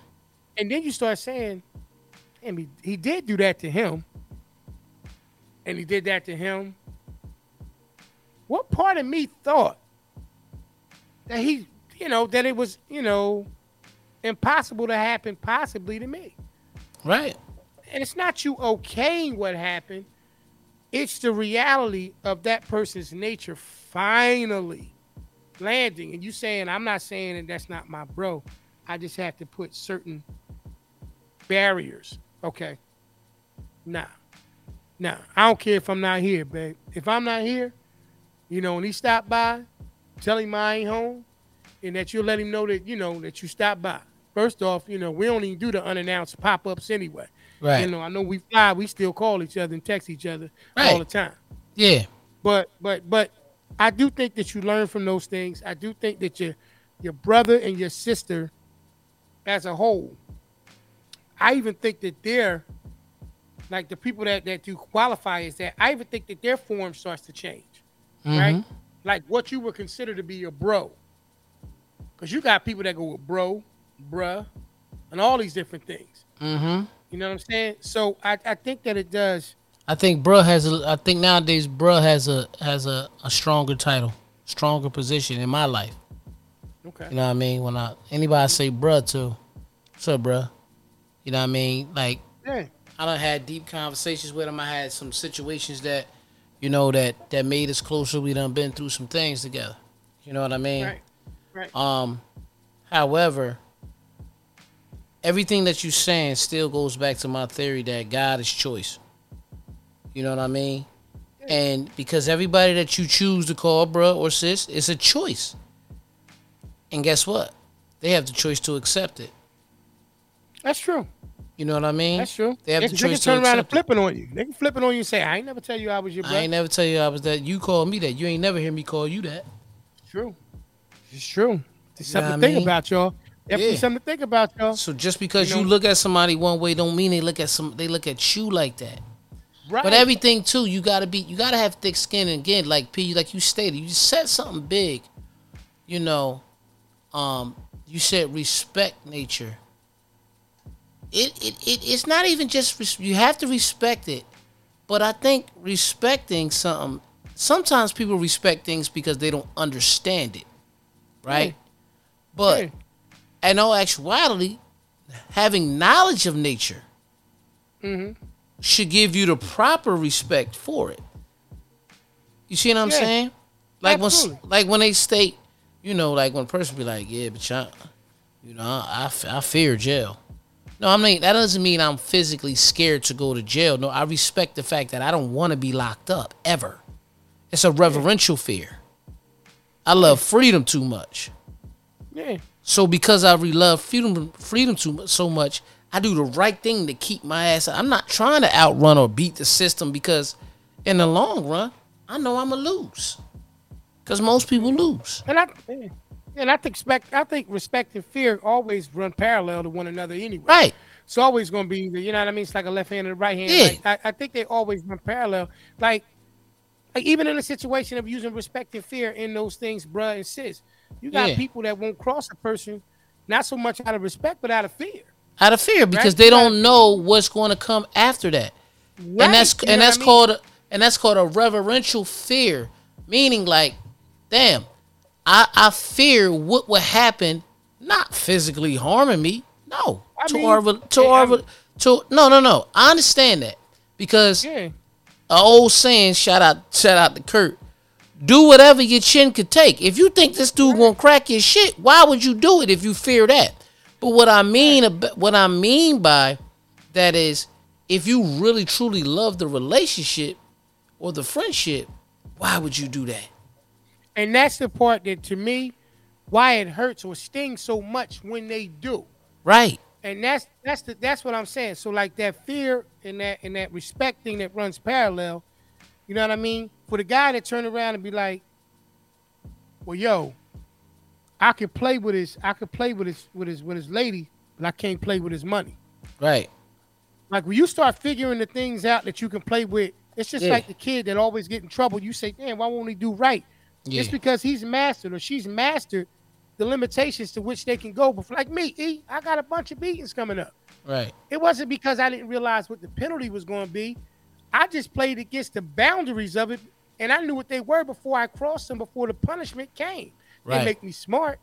And then you start saying, "Damn, he, he did do that to him." and he did that to him. What part of me thought that he, you know, that it was, you know, impossible to happen possibly to me? Right. And it's not you okaying what happened, it's the reality of that person's nature finally landing. And you saying, I'm not saying that that's not my bro. I just have to put certain barriers. Okay. Nah. Nah. I don't care if I'm not here, babe. If I'm not here, you know, and he stopped by, tell him I ain't home, and that you'll let him know that, you know, that you stopped by. First off, you know, we don't even do the unannounced pop ups anyway. Right. You know, I know we fly, we still call each other and text each other all the time. Yeah. But but but I do think that you learn from those things. I do think that your your brother and your sister as a whole, I even think that they're like the people that, that do qualify is that, I even think that their form starts to change. Right? Mhm. Like what you would consider to be your bro. Cause you got people that go with bro, bruh, and all these different things. Mhm. You know what I'm saying? So I, I think that it does I think bruh has a. I think nowadays bruh has a has a, a stronger title, stronger position in my life. okay. You know what I mean? When I anybody I say bruh to, what's up, bruh? You know what I mean? Like Yeah. I done had deep conversations with him. I had some situations that, you know, that that made us closer. We done been through some things together. You know what I mean? Right. Right. Um, however, everything that you're saying still goes back to my theory that God is choice. You know what I mean? And because everybody that you choose to call bruh or sis is a choice. And guess what? They have the choice to accept it. That's true. You know what I mean? That's true. They have they, the they choice can turn around and accept flip it on you. They can flip it on you and say, "I ain't never tell you I was your brother." I ain't never tell you I was that. You call me that. You ain't never hear me call you that. It's true. It's true. It's You something know what I to think about, y'all. Definitely Yeah. something to think about, y'all. So just because You you, look at somebody one way don't mean they look at some they look at you like that. Right. But everything too, you gotta be you gotta have thick skin and again, like P like you stated, you said something big. You know, um, you said respect nature. It it, it it's not even just res- you have to respect it, but I think respecting something sometimes people respect things because they don't understand it, right? Yeah. But Yeah. In all actuality, having knowledge of nature Mhm. should give you the proper respect for it. You see what I'm Yeah. saying? Like when, like when they state, you know, like when a person be like, "Yeah, but y'all, you know, I I fear jail." No, I mean that doesn't mean I'm physically scared to go to jail. No, I respect the fact that I don't want to be locked up ever. It's a reverential fear. I love freedom too much. Yeah. So because I love freedom, freedom too much, so much, I do the right thing to keep my ass. I'm not trying to outrun or beat the system because, in the long run, I know I'm gonna lose. Because most people lose. And I and I think respect I think respect and fear always run parallel to one another anyway. Right. It's always gonna be you know what I mean? It's like a left hand and a right hand. Yeah. Like, I, I think they always run parallel. Like like even in a situation of using respect and fear in those things, bruh and sis, you got Yeah. people that won't cross a person not so much out of respect but out of fear. Out of fear because Right. they don't know what's going to come after that. Right. and that's You and that's I mean? called a, and that's called a reverential fear, meaning like, damn, I I fear what would happen, not physically harming me, no, I to mean, our to yeah, our I'm- to no no no, I understand that because Yeah. a old saying, shout out shout out to Kurt. Do whatever your chin could take. If you think this dude gonna crack your shit, why would you do it if you fear that? But what I mean, what I mean by that is, if you really truly love the relationship or the friendship, why would you do that? And that's the part that to me, why it hurts or stings so much when they do. Right? And that's that's the that's what I'm saying. So like that fear and that and that respect thing that runs parallel, you know what I mean? For the guy that turn around and be like, Well, yo, I could play with his I could play with his with his with his lady, but I can't play with his money. Right? Like when you start figuring the things out that you can play with, it's just Yeah. like the kid that always get in trouble. You say, damn, why won't he do right? Yeah. It's because he's mastered or she's mastered the limitations to which they can go. But like me, E, I got a bunch of beatings coming up. Right? It wasn't because I didn't realize what the penalty was going to be. I just played against the boundaries of it, and I knew what they were before I crossed them. Before the punishment came, Right. it made me smart,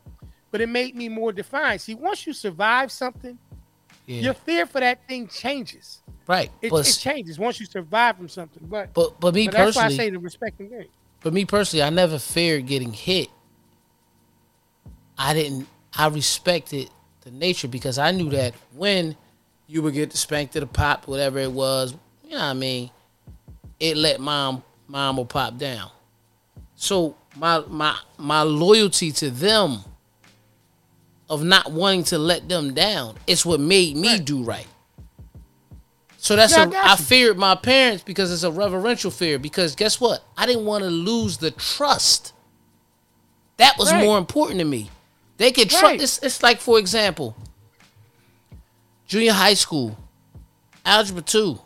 but it made me more defined. See, once you survive something, Yeah. your fear for that thing changes. right. It, but it changes once you survive from something. But, but but me but that's why I personally, say the respect and game. But me personally, I never feared getting hit. I didn't. I respected the nature because I knew that when you would get spanked to the pop, whatever it was, you know what I mean, it let mom, mom or pop down. So my my my loyalty to them of not wanting to let them down, it's what made me Right. do right. So that's Yeah, I a, got I feared my parents because it's a reverential fear. Because guess what? I didn't want to lose the trust. That was Right. more important to me. They could trust. Right. It's, it's like, for example, junior high school, algebra two,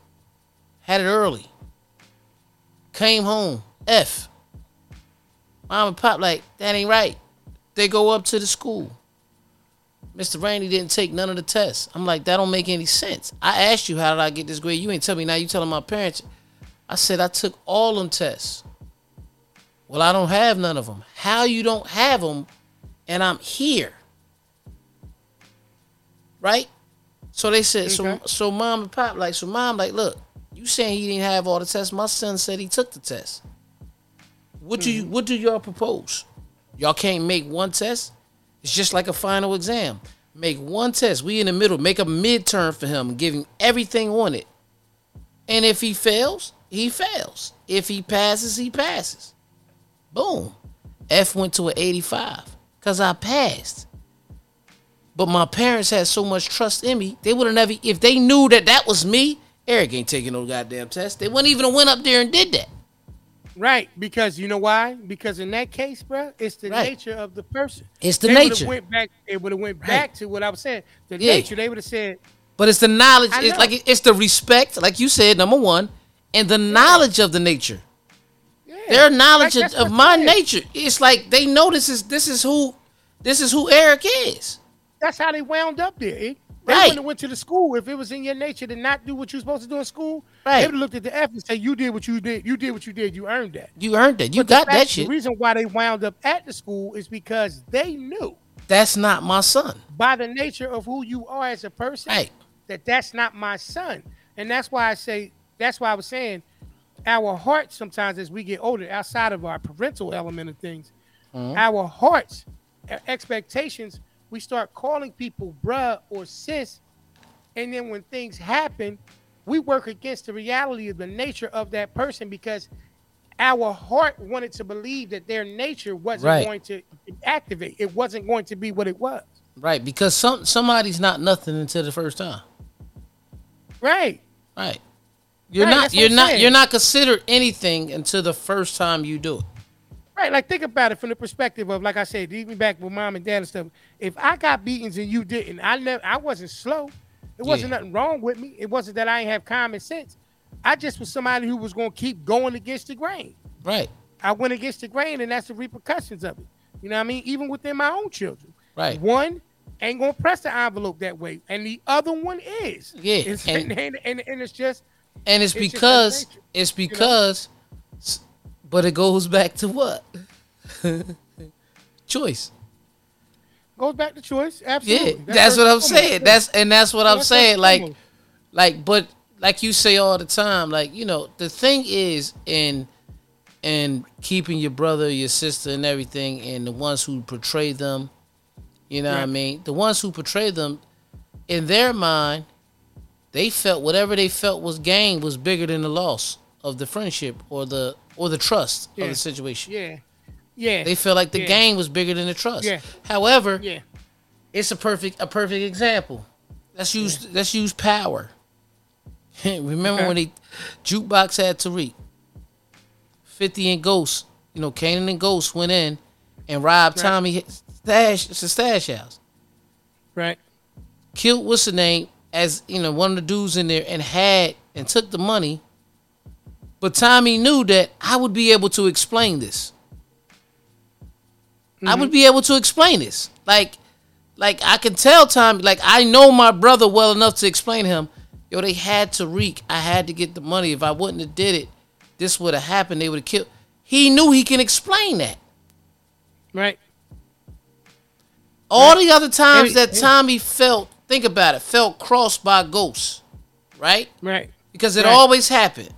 had it early. Came home, F. Mom and pop like that ain't right. They go up to the school. Mr. Randy didn't take none of the tests. I'm like, that don't make any sense. I asked you how did I get this grade. You ain't tell me now. You telling my parents. I said I took all them tests. Well, I don't have none of them. How you don't have them, and I'm here, right? So they said, so so mom and pop like, so mom like, look, you saying he didn't have all the tests? My son said he took the test. What do you Mm-hmm. what do y'all propose? Y'all can't make one test. It's just like a final exam. Make one test. We in the middle. Make a midterm for him. Give him everything on it. And if he fails, he fails. If he passes, he passes. Boom. F went to an 85 because I passed. But my parents had so much trust in me, they would have never, if they knew that that was me, Eric ain't taking no goddamn test. They wouldn't even have went up there and did that. Right, because you know why? Because in that case, bro, it's the Right. nature of the person. It's the they nature. Went back. It would have went Right. back to what I was saying. The Yeah. nature. They would have said, But it's the knowledge. It's like it's the respect, like you said, number one, and the knowledge of the nature. yeah, Their knowledge like, of, of my nature. It's like they know this is this is who this is who Eric is. That's how they wound up there. eh? They Right. wouldn't have went to the school if it was in your nature to not do what you're supposed to do in school. Right. They would have looked at the F and say, "You did what you did. You did what you did. You earned that." You earned that. You But got fact- that shit. The reason why they wound up at the school is because they knew That's not my son. by the nature of who you are as a person Right. that that's not my son. And that's why I say that's why I was saying our hearts sometimes as we get older, outside of our parental element of things, Mm-hmm. our hearts, our expectations, we start calling people bruh or sis. And then when things happen, we work against the reality of the nature of that person because our heart wanted to believe that their nature wasn't Right. going to activate. It wasn't going to be what it was. Right. Because some somebody's not nothing until the first time. Right. Right. You're Right, not you're not saying. you're not considered anything until the first time you do it. Right, like think about it from the perspective of, like I said, even back with mom and dad and stuff. If I got beatings and you didn't, I never, I wasn't slow. It wasn't Yeah. nothing wrong with me. It wasn't that I ain't have common sense. I just was somebody who was gonna keep going against the grain. Right. I went against the grain, and that's the repercussions of it. You know what I mean? Even within my own children. Right. One ain't gonna press the envelope that way, and the other one is. Yeah, It's, and- and, [LAUGHS] and, and, it's just And it's, It's because that nature, it's know? But it goes back to what? [LAUGHS] Choice. goes back to choice. Absolutely. Yeah, Absolutely. that's, what I'm saying. That's and that's what I'm That's saying. Like, like, but like you say all the time, like you know, the thing is in in keeping your brother, your sister, and everything, and the ones who portray them, you know what I mean. The ones who portray them, in their mind, they felt whatever they felt was gain was bigger than the loss of the friendship or the or the trust of the situation. Yeah. Yeah. They felt like the Yeah. gain was bigger than the trust. Yeah. However, yeah. it's a perfect a perfect example. Let's use let's use power. [LAUGHS] Remember Okay. when he jukebox had Tariq, Fifty and Ghost, you know, Kanan and Ghost went in and robbed Right. Tommy stash it's a stash house. Right. Killed what's the name as you know one of the dudes in there and had and took the money. But Tommy knew that I would be able to explain this. I Mm-hmm. would be able to explain this. Like, like I can tell Tommy, like I know my brother well enough to explain him, yo, they had Tariq. I had to get the money. If I wouldn't have did it, this would have happened. They would have killed. He knew he can explain that. Right. All the other times that Tommy felt, think about it, felt crossed by ghosts, right? Right. Because it Right. always happened.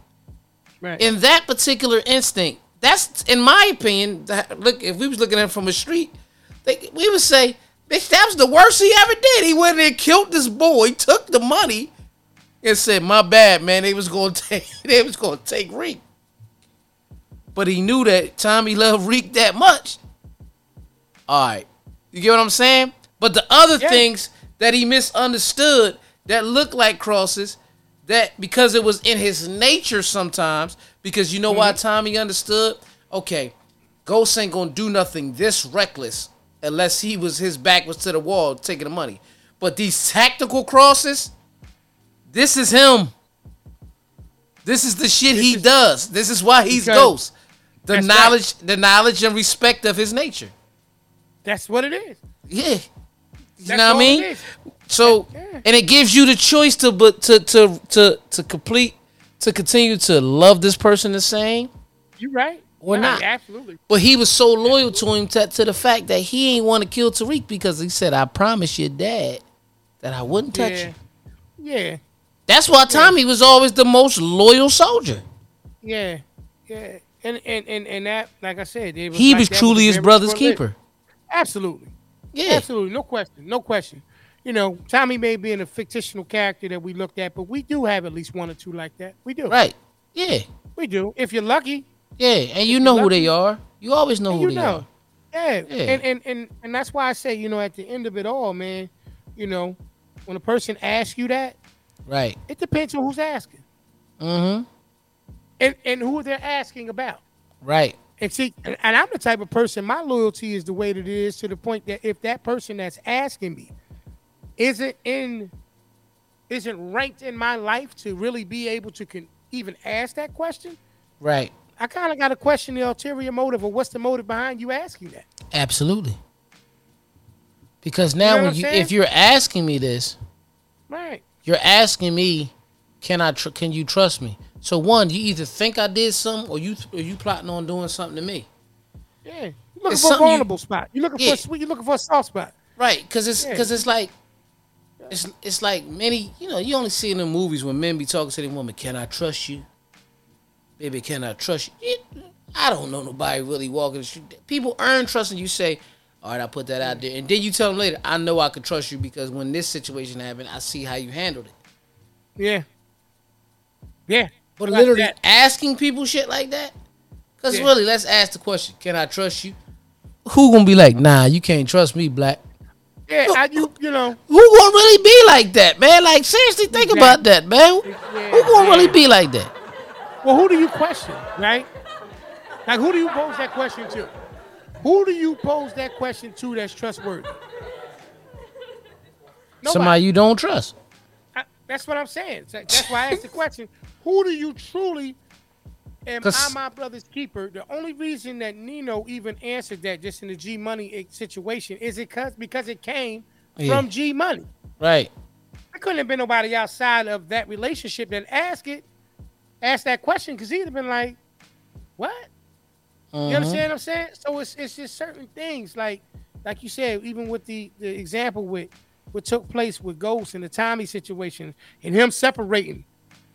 Right. in that particular instinct, that's in my opinion. That, look, if we was looking at it from a street, they, we would say, "Bitch, that was the worst he ever did. He went and killed this boy, took the money, and said, "My bad, man. They was gonna [LAUGHS] take, they was gonna take Reek." But he knew that Tommy loved Reek that much. All right, you get what I'm saying? But the other Yeah. things that he misunderstood that looked like crosses, that because it was in his nature sometimes, because you know why mm-hmm. Tommy understood? Okay, Ghost ain't gonna do nothing this reckless unless he was his back was to the wall taking the money. But these tactical crosses, this is him. This is the shit he does. This is why he's Ghost. The That's right. knowledge, the knowledge and respect of his nature. That's what it is. Yeah. You That's know what I mean? So and it gives you the choice to but to to to to complete to continue to love this person the same. You right. Or Right, not. Absolutely. But he was so loyal to him to, to the fact that he ain't want to kill Tariq because he said, I promised your dad that I wouldn't touch Yeah. you. Yeah, That's why Tommy was always the most loyal soldier. yeah, yeah. And and and, and that, like I said, it He like was truly his brother's keeper. Absolutely. Yeah. Absolutely, no question, no question. You know, Tommy may be in a fictional character that we looked at, but we do have at least one or two like that. We do, Right. Yeah. We do. If you're lucky, Yeah. And you know who they are. You always know who they know. are. Yeah. Yeah. And, and and and that's why I say, you know, at the end of it all, man, you know, when a person asks you that, Right. it depends on who's asking Mm-hmm. and and who they're asking about. Right. And see, and, and I'm the type of person. My loyalty is the way that it is to the point that if that person that's asking me isn't in, isn't ranked in my life to really be able to can even ask that question, Right. I kind of got to question the ulterior motive or what's the motive behind you asking that. Absolutely. Because now know when you if you're asking me this, Right. you're asking me, can I tr- can you trust me? So one, you either think I did something or you or you plotting on doing something to me. Yeah. You're looking It's for a something you- vulnerable spot. You're looking Yeah. for a sweet. You're looking for a soft spot. Right, because it's Yeah. because it's like it's it's like many you know you only see in the movies when men be talking to their woman, can I trust you? Baby, can I trust you? It- I don't know nobody really walking the street. People earn trust and you say, all right, I put that out there, and then you tell them later, I know I can trust you because when this situation happened, I see how you handled it. Yeah. Yeah. But Like literally that. asking people shit like that, because Yeah. really, let's ask the question: Can I trust you? Who gonna be like, Nah, you can't trust me, black. Yeah. I, you. You know. Who gonna really be like that, man? Like seriously, think Exactly. about that, man. Yeah, Who gonna really be like that? Well, who do you question, right? Like, who do you pose that question to? Who do you pose that question to that's trustworthy? Nobody. Somebody you don't trust. I- that's what I'm saying. That's why I asked the question. Who do you truly am I my brother's keeper? The only reason that Nino even answered that just in the G Money eh, situation is it cause, because it came Yeah. from G Money. Right. I couldn't have been nobody outside of that relationship that asked it, asked that question, because he'd have been like, What? You Mhm. understand what I'm saying? So it's it's just certain things like like you said, even with the the example with what took place with Ghost and the Tommy situation and him separating.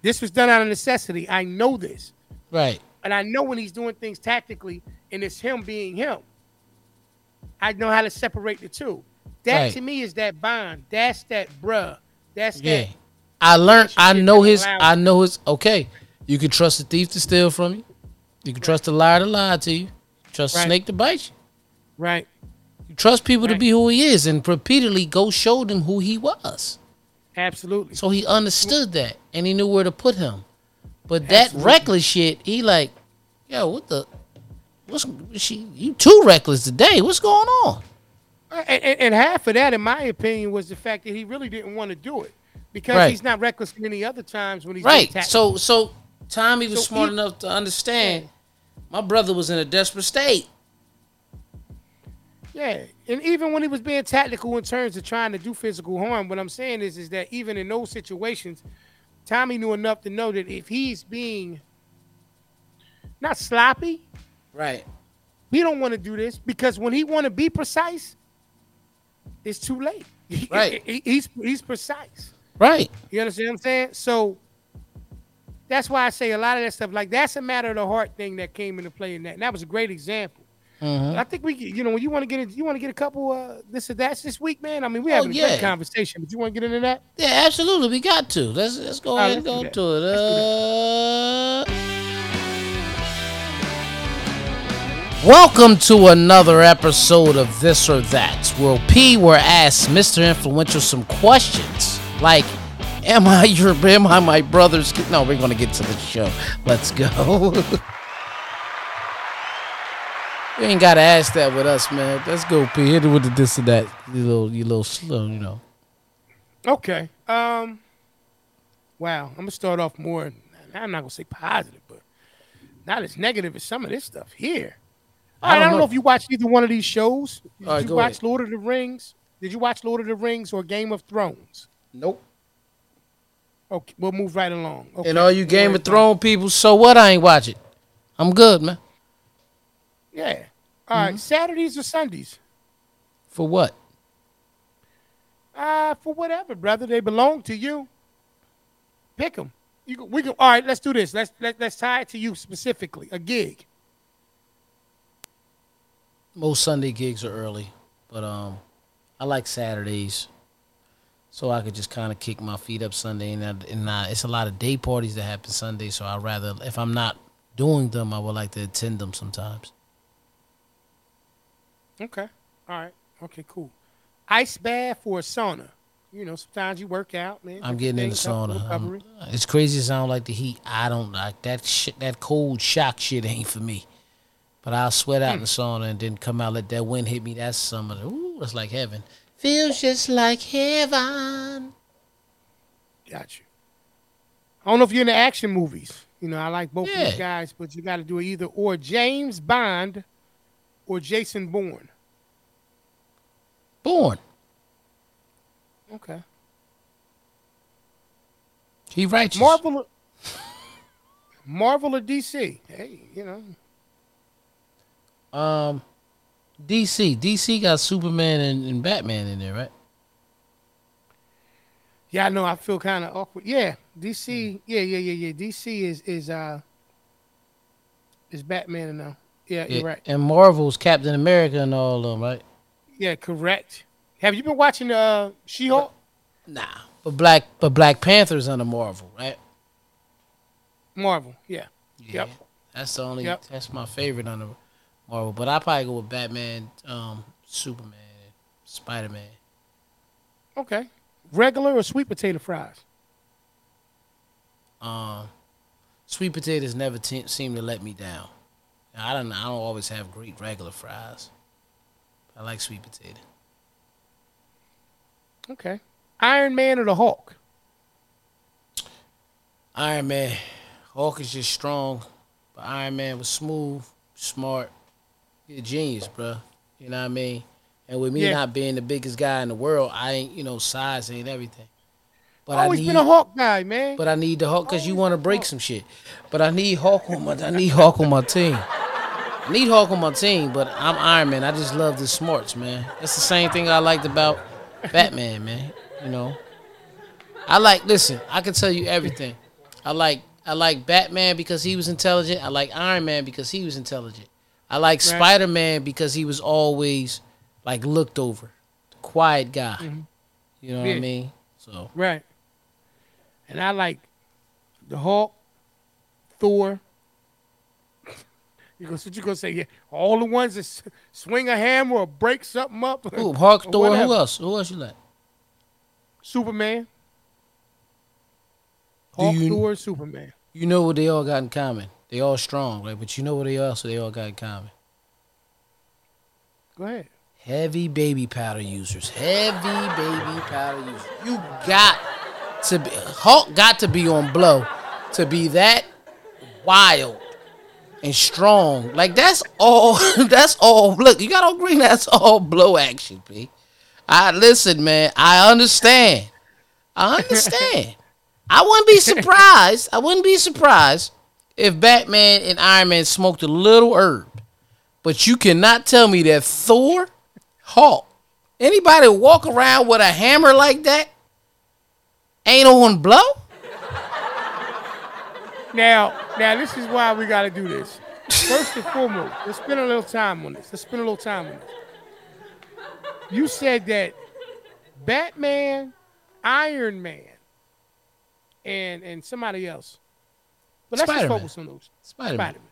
This was done out of necessity. I know this. Right. And I know when he's doing things tactically and it's him being him. I know how to separate the two. That Right. to me is that bond. That's that bruh. That's Yeah. that. I learned. I know his. I know his. Okay. You can trust a thief to steal from you. You can trust a liar to lie to you. Trust Right. snake to bite you. Right. You trust people to be who he is, and repeatedly go show them who he was. Absolutely. So he understood that, and he knew where to put him. But that Absolutely. reckless shit, he like, yo, what the? What's she? You too reckless today. What's going on? Uh, and, and, and half of that, in my opinion, was the fact that he really didn't want to do it because Right. he's not reckless many other times when he's Right. So so Tommy was So smart he- enough to understand. My brother was in a desperate state. Yeah, and even when he was being tactical in terms of trying to do physical harm, what I'm saying is, is that even in those situations, Tommy knew enough to know that if he's being not sloppy, Right. he don't want to do this because when he want to be precise, it's too late. Right. He's he's precise. Right. You understand what I'm saying? So that's why I say a lot of that stuff. Like that's a matter of the heart thing that came into play in that. And that was a great example. Mhm. But I think we, you know, when you want to get into, you want to get a couple uh this or that's this week, man. I mean, we're Oh, having a yeah. great conversation, but you want to get into that? Yeah, absolutely. We got to. Let's let's go right, ahead and go to it. Uh, Welcome to another episode of This or That, where P were asked Mr. Influential some questions like, "Am I your? Am I my brother's?" kid?" No, we're gonna get to the show. Let's go. [LAUGHS] you ain't gotta ask that with us, man. Let's go, P. Hit it with the this and that. You little, you little slow, you know. Okay. Um. Wow, I'm gonna start off more. I'm not gonna say positive, but not as negative as some of this stuff here. All right, I don't know. if you watched either one of these shows. Did All right, you go watch ahead. Lord of the Rings? Did you watch Lord of the Rings or Game of Thrones? Nope. Okay, we'll move right along. Okay. And all you don't Game worry of. Thrones people, so what? I ain't watch it. I'm good, man. Yeah. All Mm-hmm. right, Saturdays or Sundays? For what? Uh, for whatever, brother. They belong to you. Pick them. You can, we can. All right, let's do this. Let's let, let's tie it to you specifically. A gig. Most Sunday gigs are early, but um, I like Saturdays, so I could just kind of kick my feet up Sunday. And, I, and I, it's a lot of day parties that happen Sunday, so I rather if I'm not doing them, I would like to attend them sometimes. Okay. All right. Okay. Cool. Ice bath or sauna. You know, sometimes you work out, man. I'm getting in the sauna. It's crazy to sound like the heat. I don't like that shit. That cold shock shit ain't for me. But I'll sweat out in the hmm. sauna and then come out, let that wind hit me. That's some of the, ooh, that's like heaven. Feels just like heaven. Got you. I don't know if you're into action movies. You know, I like both of these guys, but you got to do it either or James Bond or Jason Bourne. Bourne. Okay. He righteous. Marvel. [LAUGHS] Marvel or DC? Hey, you know. Um, DC. DC got Superman and, and Batman in there, right? Yeah, I know. I feel kind of awkward. Yeah, DC. Yeah, yeah, yeah, yeah. DC is is uh is Batman now. Yeah, you're right. And Marvel's Captain America and all of them, right? Yeah, correct. Have you been watching uh She-Hulk? Nah. But Black but Black Panther's under Marvel, right? Marvel. Yeah. Yeah. Yep. That's the only Yep. that's my favorite under Marvel. But I probably go with Batman, um, Superman, Spider Man. Okay. Regular or sweet potato fries? Um, sweet potatoes never te- seem to let me down. I don't. I don't always have great regular fries. I like sweet potato. Okay. Iron Man or the Hulk? Iron Man, Hulk is just strong, but Iron Man was smooth, smart, He a genius, bro. You know what I mean? And with me Yeah. not being the biggest guy in the world, I ain't. You know, size ain't everything. But Always I need. been a Hulk guy, man. But I need the Hulk because you want to break some shit. But I need Hulk on my I need Hulk on my team. I need Hulk on my team, but I'm Iron Man. I just love the smarts, man. That's the same thing I liked about Batman, man. You know, I like. Listen, I can tell you everything. I like. I like Batman because he was intelligent. I like Iron Man because he was intelligent. I like Right. Spider Man because he was always like looked over, quiet guy. Mm-hmm. You know what I mean? So right. And I like the Hulk, Thor. Go, what you gonna say? Yeah, all the ones that swing a hammer or break something up. Ooh, Hulk, Thor, who else? Who else you like? Superman. Hulk, you- Thor, Superman. You know what they all got in common? They all strong, right? But you know what they also they all got in common? Go ahead. Heavy baby powder users. Heavy baby powder users. You got to be Hulk got to be on blow to be that wild and strong. Like that's all [LAUGHS] that's all look, you gotta agree that's all blow action, P. I listen, man, I understand. I understand. I wouldn't be surprised. I wouldn't be surprised if Batman and Iron Man smoked a little herb. But you cannot tell me that Thor, Hulk, anybody walk around with a hammer like that ain't on blow? Now, now this is why we got to do this. First and foremost, let's spend a little time on this. Let's spend a little time on this. You said that Batman, Iron Man, and and somebody else. But let's Spider-Man. just focus on those. Spider Man. Spider-Man.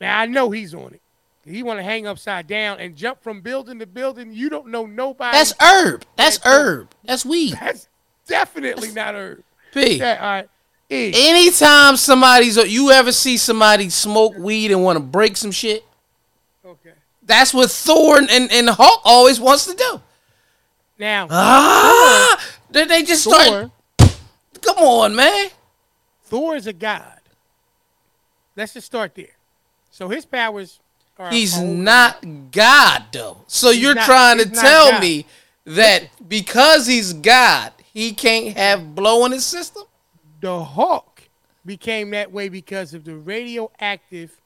Now I know he's on it. He want to hang upside down and jump from building to building. You don't know nobody. That's herb. That's That's herb. That's weed. That's definitely not Herb. P. Yeah, all right. Anytime somebody's you ever see somebody smoke weed and want to break some shit, Okay. that's what Thor and, and, and Hulk always wants to do. Now, Ah, they, they just start. Thor, Come on, man. Thor is a god. Let's just start there. So his powers are. He's not God though. So you're not- trying to tell God. me that because he's God, he can't have blow in his system? The Hulk became that way because of the radioactive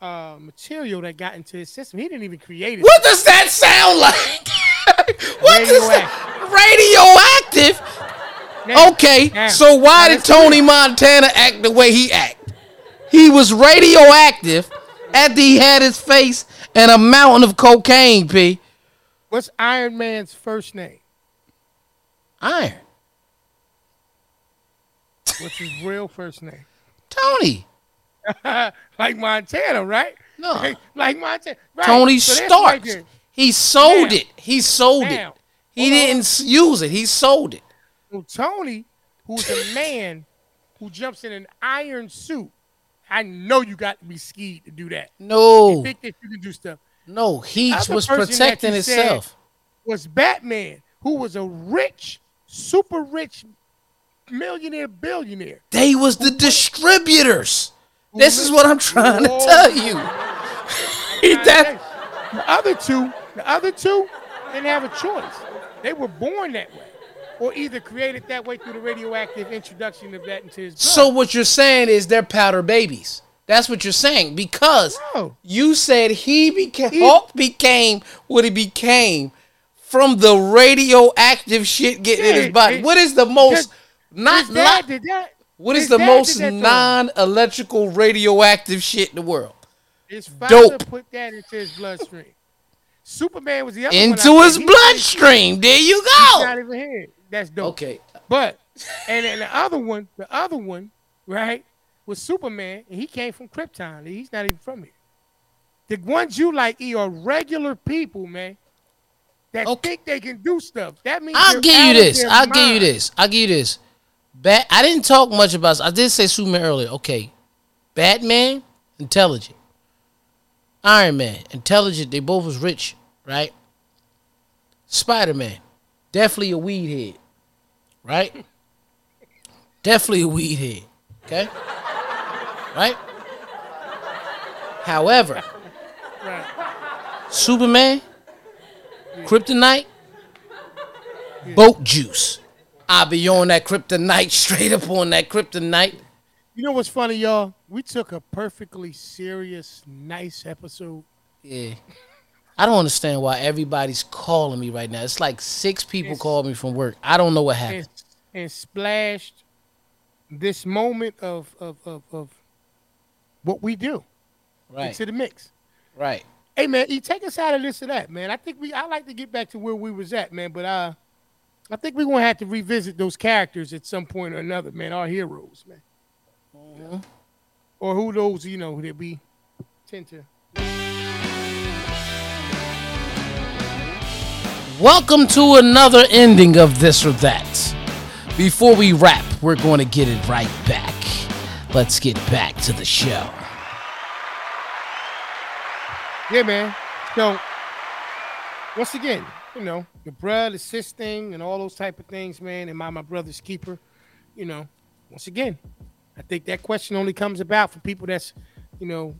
uh, material that got into his system. He didn't even create it. What does that sound like? [LAUGHS] what does that radioactive? Now- Okay, now- so why now did Tony. Montana act the way he act? He was radioactive after he had his face and a mountain of cocaine, P. What's Iron Man's first name? Iron. What's his real first name? Tony. [LAUGHS] like Montana, right? No. Like, [LAUGHS] like Montana. Right. Tony So right he sold Now. it. He sold Now, it. He hold didn't use it. He sold it. Well, Tony, who's a [LAUGHS] man who jumps in an iron suit, I know you got to be skied to do that. No, Think that you can do stuff. no. He was protecting himself. Was Batman, who was a rich, super rich millionaire, billionaire. They was the distributors. This is what I'm trying to tell you. [LAUGHS] That- the other two, the other two didn't have a choice. They were born that way, or either created that way through the radioactive introduction of that into his blood. So what you're saying is they're powder babies. That's what you're saying because No. you said he became He- Hulk became what he became from the radioactive shit getting in his body. it- what is the most not, his dad not that. what His is the most that him. non-electrical radioactive shit in the world? His father dope. put that into his bloodstream. Superman was the other one Into his bloodstream. There you go. not even here. That's dope. Okay. But and then the other one, the other one, right, was Superman, and he came from Krypton. He's not even from here. The ones you like E are regular people, man. That Okay. think they can do stuff. That means I'll give you this. I'll give you this. I'll give you this. Bat. I didn't talk much about. I did say Superman earlier. Okay, Batman, intelligent. Iron Man, intelligent. They both was rich, right? Spider Man, definitely a weed head, right? [LAUGHS] definitely a weed head. Okay, right? However, Right. Superman, Kryptonite, boat juice. I be on that kryptonite, [LAUGHS] straight up on that kryptonite. You know what's funny, y'all? We took a perfectly serious, nice episode. Yeah. I don't understand why everybody's calling me right now. It's like six people It's- called me from work. I don't know what happened. and splashed this moment of, of, of, of what we do Right. into the mix. Right. Hey man, E, take us out of this or that, man. I think we I like to get back to where we was at, man, but uh I think we're gonna have to revisit those characters at some point or another, man. Our heroes, man. Mm-hmm. Or who those, you know, that we tend to Welcome to another ending of this or that. Before we wrap, we're going to get it right back. Let's get back to the show. Yeah, man. So once again, you know, the blood, thing, and all those type of things, man. Am I my brother's keeper? You know, once again, I think that question only comes about for people that's, you know,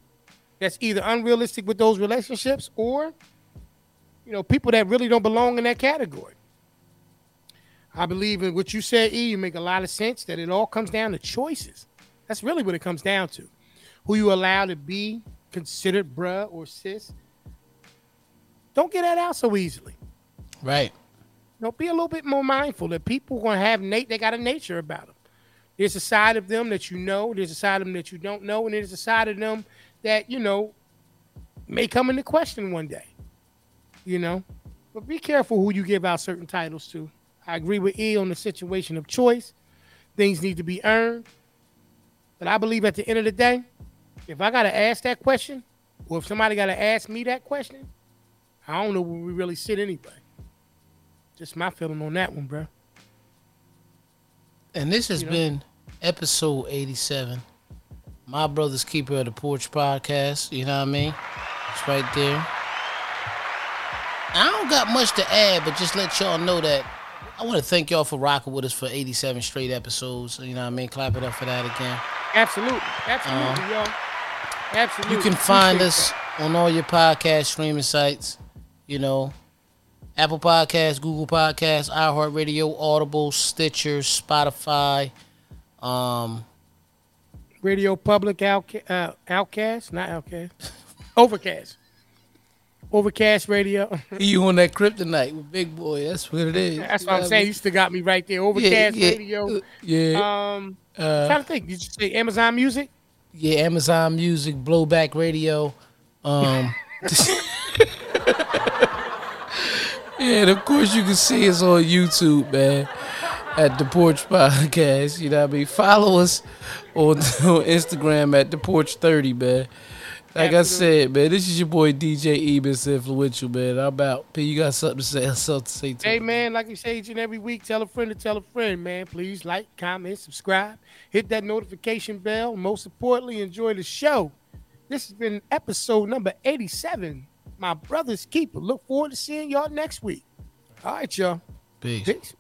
that's either unrealistic with those relationships or, you know, people that really don't belong in that category. I believe in what you said, E. You make a lot of sense that it all comes down to choices. That's really what it comes down to. Who you allow to be considered bruh or sis. Don't get that out so easily. Right. You know, be a little bit more mindful that people are gonna have Nate. They got a nature about them. There's a side of them that you know. There's a side of them that you don't know, and there's a side of them that you know may come into question one day. You know, but be careful who you give out certain titles to. I agree with E on the situation of choice. Things need to be earned. But I believe at the end of the day, if I gotta ask that question, or if somebody gotta ask me that question, I don't know where we really sit anyway. Just my feeling on that one, bro. And this has You know? been episode 87. My brother's keeper of the porch podcast. You know what I mean? It's right there. I don't got much to add, but just let y'all know that I want to thank y'all for rocking with us for 87 straight episodes. You know what I mean? Clap it up for that again. Absolutely. Absolutely, uh, y'all. Absolutely. You can find Appreciate us on all your podcast streaming sites. You know, Apple Podcasts, Google Podcasts, iHeartRadio, Audible, Stitcher, Spotify. Um. Radio Public Outca- uh, Outcast, not Outcast. Overcast. Overcast Radio. [LAUGHS] you on that kryptonite with Big Boy. That's what it is. That's what I'm saying. You still got me right there. Overcast yeah, Radio. Yeah. Um, uh, trying to think. Did you say Amazon Music? Yeah, Amazon Music, Blowback Radio. Um, [LAUGHS] [LAUGHS] and of course, you can see us on YouTube, man, at the Porch Podcast. You know what I mean? Follow us on, [LAUGHS] on Instagram at the Porch 30, man. Like Absolutely. I said, man, this is your boy DJ Ebis Influential, man. I'm out. P, you got something to say? [LAUGHS] Something to say to Hey, me. man, like you say each and every week, tell a friend to tell a friend, man. Please like, comment, subscribe, hit that notification bell. Most importantly, enjoy the show. This has been episode number 87. My brother's keeper. Look forward to seeing y'all next week. All right, y'all. Peace. Peace.